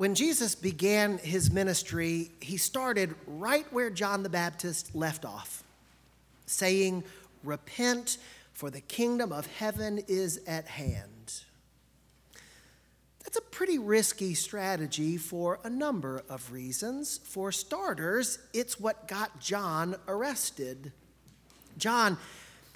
When Jesus began his ministry, he started right where John the Baptist left off, saying, Repent, for the kingdom of heaven is at hand. That's a pretty risky strategy for a number of reasons. For starters, it's what got John arrested. John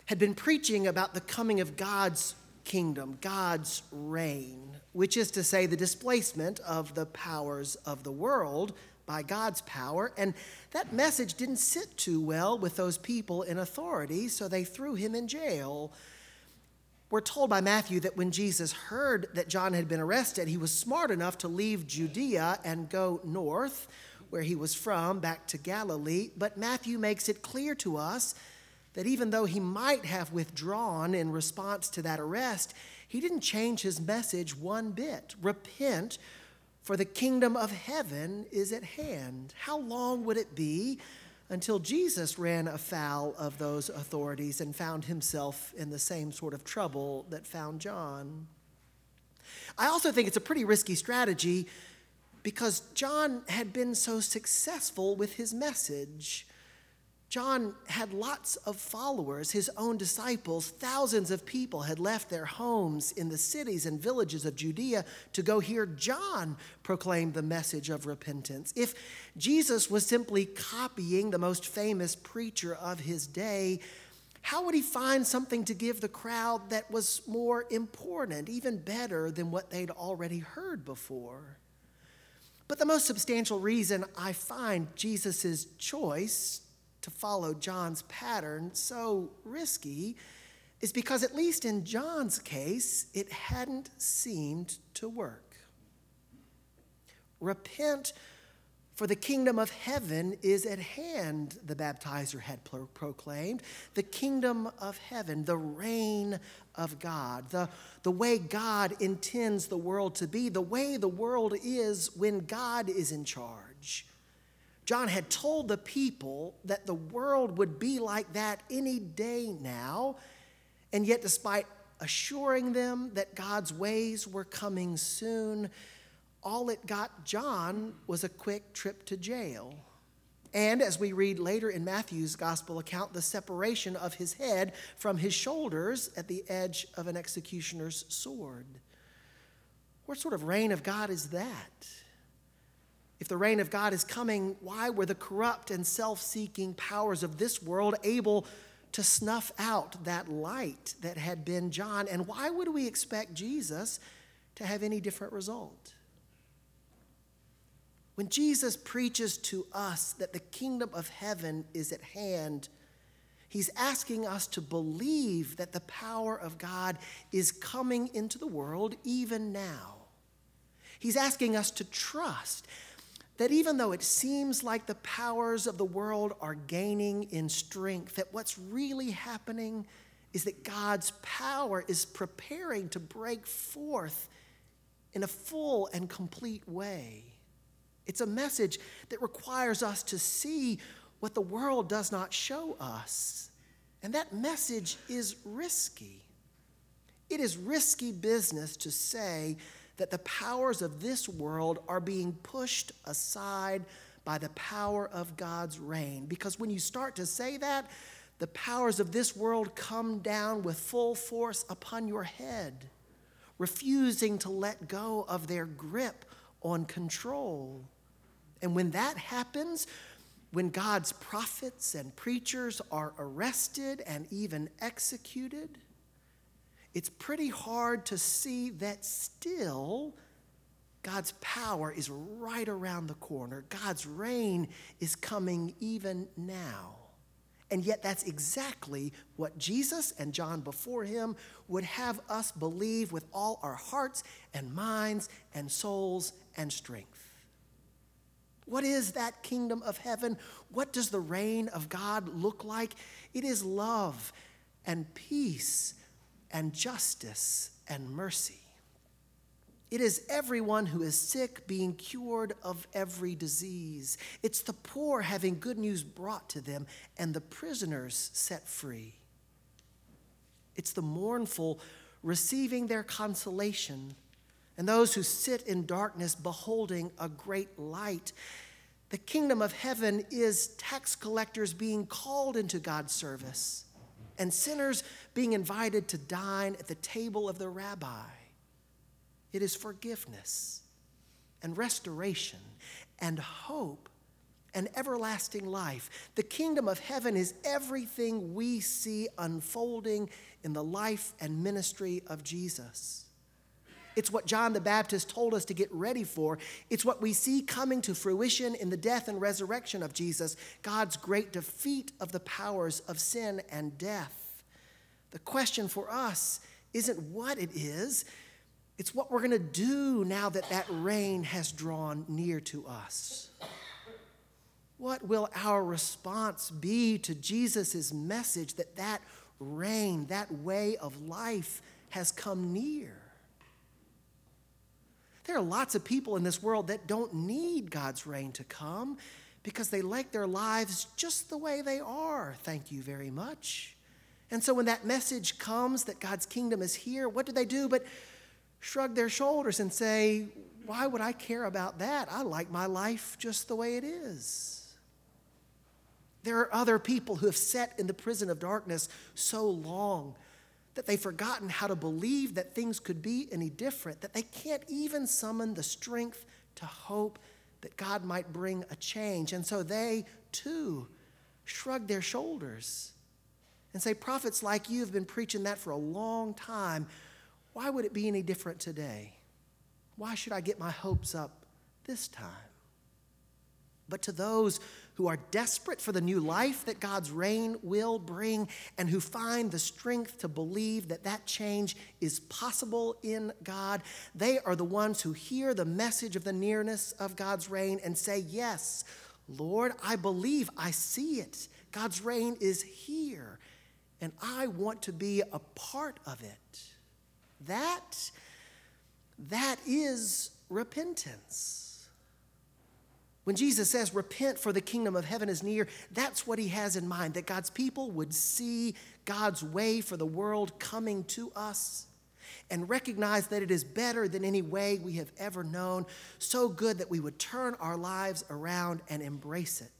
had been preaching about the coming of God's kingdom, God's reign, which is to say, the displacement of the powers of the world by God's power. And that message didn't sit too well with those people in authority, so they threw him in jail. We're told by Matthew that when Jesus heard that John had been arrested, he was smart enough to leave Judea and go north, where he was from, back to Galilee. But Matthew makes it clear to us that even though he might have withdrawn in response to that arrest, he didn't change his message one bit. Repent, for the kingdom of heaven is at hand. How long would it be until Jesus ran afoul of those authorities and found himself in the same sort of trouble that found John? I also think it's a pretty risky strategy because John had been so successful with his message. John had lots of followers, his own disciples. Thousands of people had left their homes in the cities and villages of Judea to go hear John proclaim the message of repentance. If Jesus was simply copying the most famous preacher of his day, how would he find something to give the crowd that was more important, even better than what they'd already heard before? But the most substantial reason I find Jesus' choice to follow John's pattern so risky is because, at least in John's case, it hadn't seemed to work. Repent, for the kingdom of heaven is at hand, the baptizer had pro- proclaimed. The kingdom of heaven, the reign of God, the, the way God intends the world to be, the way the world is when God is in charge. John had told the people that the world would be like that any day now, and yet, despite assuring them that God's ways were coming soon, all it got John was a quick trip to jail. And as we read later in Matthew's gospel account, the separation of his head from his shoulders at the edge of an executioner's sword. What sort of reign of God is that? If the reign of God is coming, why were the corrupt and self seeking powers of this world able to snuff out that light that had been John? And why would we expect Jesus to have any different result? When Jesus preaches to us that the kingdom of heaven is at hand, he's asking us to believe that the power of God is coming into the world even now. He's asking us to trust that even though it seems like the powers of the world are gaining in strength, that what's really happening is that God's power is preparing to break forth in a full and complete way. It's a message that requires us to see what the world does not show us. And that message is risky. It is risky business to say that the powers of this world are being pushed aside by the power of God's reign. Because when you start to say that, the powers of this world come down with full force upon your head, refusing to let go of their grip on control. And when that happens, when God's prophets and preachers are arrested and even executed, it's pretty hard to see that still God's power is right around the corner. God's reign is coming even now. And yet, that's exactly what Jesus and John before him would have us believe with all our hearts and minds and souls and strength. What is that kingdom of heaven? What does the reign of God look like? It is love and peace and justice and mercy. It is everyone who is sick being cured of every disease. It's the poor having good news brought to them and the prisoners set free. It's the mournful receiving their consolation, and those who sit in darkness beholding a great light. The kingdom of heaven is tax collectors being called into God's service and sinners being invited to dine at the table of the rabbi. It is forgiveness and restoration and hope and everlasting life. The kingdom of heaven is everything we see unfolding in the life and ministry of Jesus. It's what John the Baptist told us to get ready for. It's what we see coming to fruition in the death and resurrection of Jesus, God's great defeat of the powers of sin and death. The question for us isn't what it is, it's what we're going to do now that that reign has drawn near to us. What will our response be to Jesus' message that that reign, that way of life has come near? There are lots of people in this world that don't need God's reign to come because they like their lives just the way they are. Thank you very much. And so when that message comes that God's kingdom is here, what do they do but shrug their shoulders and say, Why would I care about that? I like my life just the way it is. There are other people who have sat in the prison of darkness so long that they've forgotten how to believe that things could be any different, that they can't even summon the strength to hope that God might bring a change. And so they, too, shrug their shoulders and say, Prophets like you have been preaching that for a long time. Why would it be any different today? Why should I get my hopes up this time? But to those who are desperate for the new life that God's reign will bring and who find the strength to believe that that change is possible in God, they are the ones who hear the message of the nearness of God's reign and say, Yes, Lord, I believe, I see it. God's reign is here, and I want to be a part of it. That, that is repentance. When Jesus says, Repent, for the kingdom of heaven is near, that's what he has in mind that God's people would see God's way for the world coming to us and recognize that it is better than any way we have ever known, so good that we would turn our lives around and embrace it.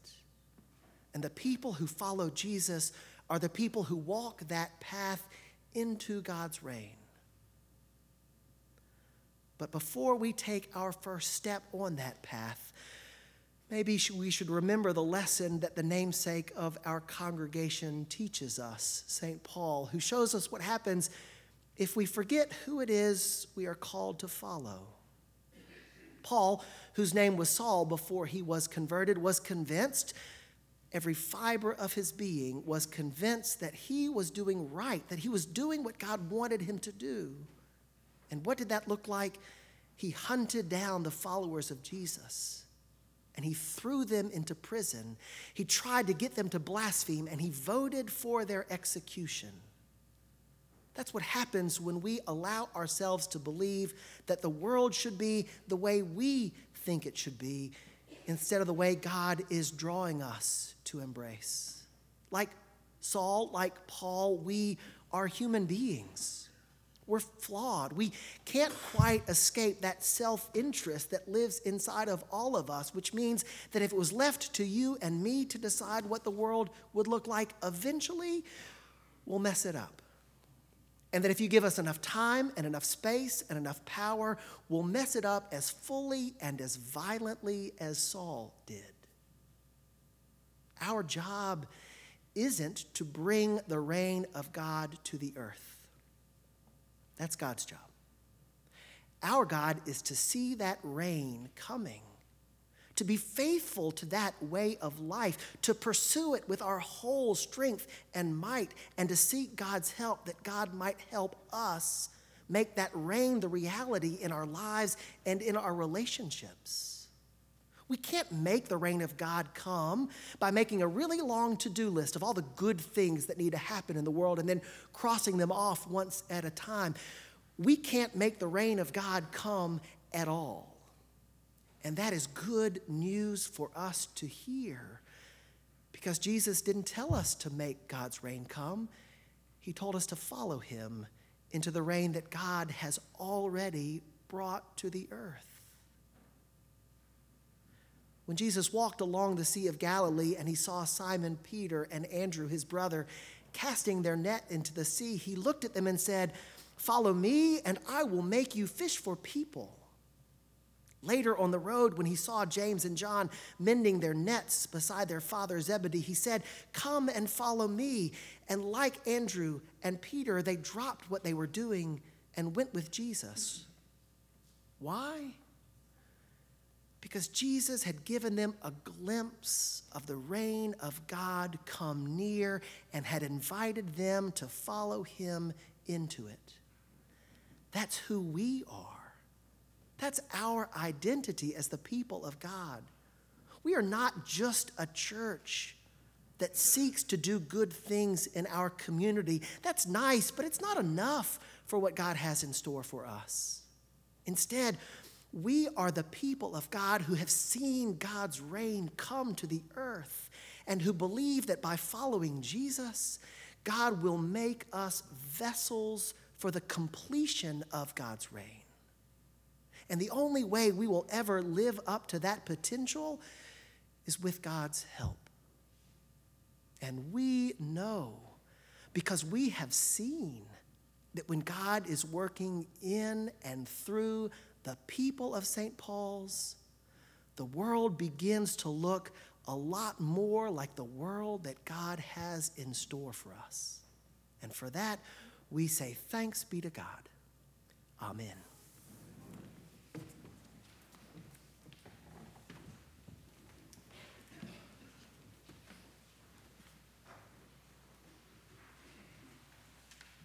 And the people who follow Jesus are the people who walk that path into God's reign. But before we take our first step on that path, Maybe we should remember the lesson that the namesake of our congregation teaches us, St. Paul, who shows us what happens if we forget who it is we are called to follow. Paul, whose name was Saul before he was converted, was convinced, every fiber of his being was convinced that he was doing right, that he was doing what God wanted him to do. And what did that look like? He hunted down the followers of Jesus and he threw them into prison. He tried to get them to blaspheme, and he voted for their execution. That's what happens when we allow ourselves to believe that the world should be the way we think it should be instead of the way God is drawing us to embrace. Like Saul, like Paul, we are human beings. We're flawed. We can't quite escape that self interest that lives inside of all of us, which means that if it was left to you and me to decide what the world would look like, eventually we'll mess it up. And that if you give us enough time and enough space and enough power, we'll mess it up as fully and as violently as Saul did. Our job isn't to bring the reign of God to the earth. That's God's job. Our God is to see that reign coming, to be faithful to that way of life, to pursue it with our whole strength and might, and to seek God's help that God might help us make that reign the reality in our lives and in our relationships. We can't make the reign of God come by making a really long to do list of all the good things that need to happen in the world and then crossing them off once at a time. We can't make the reign of God come at all. And that is good news for us to hear because Jesus didn't tell us to make God's reign come, He told us to follow Him into the reign that God has already brought to the earth. When Jesus walked along the Sea of Galilee and he saw Simon Peter and Andrew, his brother, casting their net into the sea, he looked at them and said, Follow me, and I will make you fish for people. Later on the road, when he saw James and John mending their nets beside their father Zebedee, he said, Come and follow me. And like Andrew and Peter, they dropped what they were doing and went with Jesus. Why? Because Jesus had given them a glimpse of the reign of God come near and had invited them to follow him into it. That's who we are. That's our identity as the people of God. We are not just a church that seeks to do good things in our community. That's nice, but it's not enough for what God has in store for us. Instead, we are the people of God who have seen God's reign come to the earth and who believe that by following Jesus, God will make us vessels for the completion of God's reign. And the only way we will ever live up to that potential is with God's help. And we know because we have seen that when God is working in and through the people of St. Paul's, the world begins to look a lot more like the world that God has in store for us. And for that, we say thanks be to God. Amen.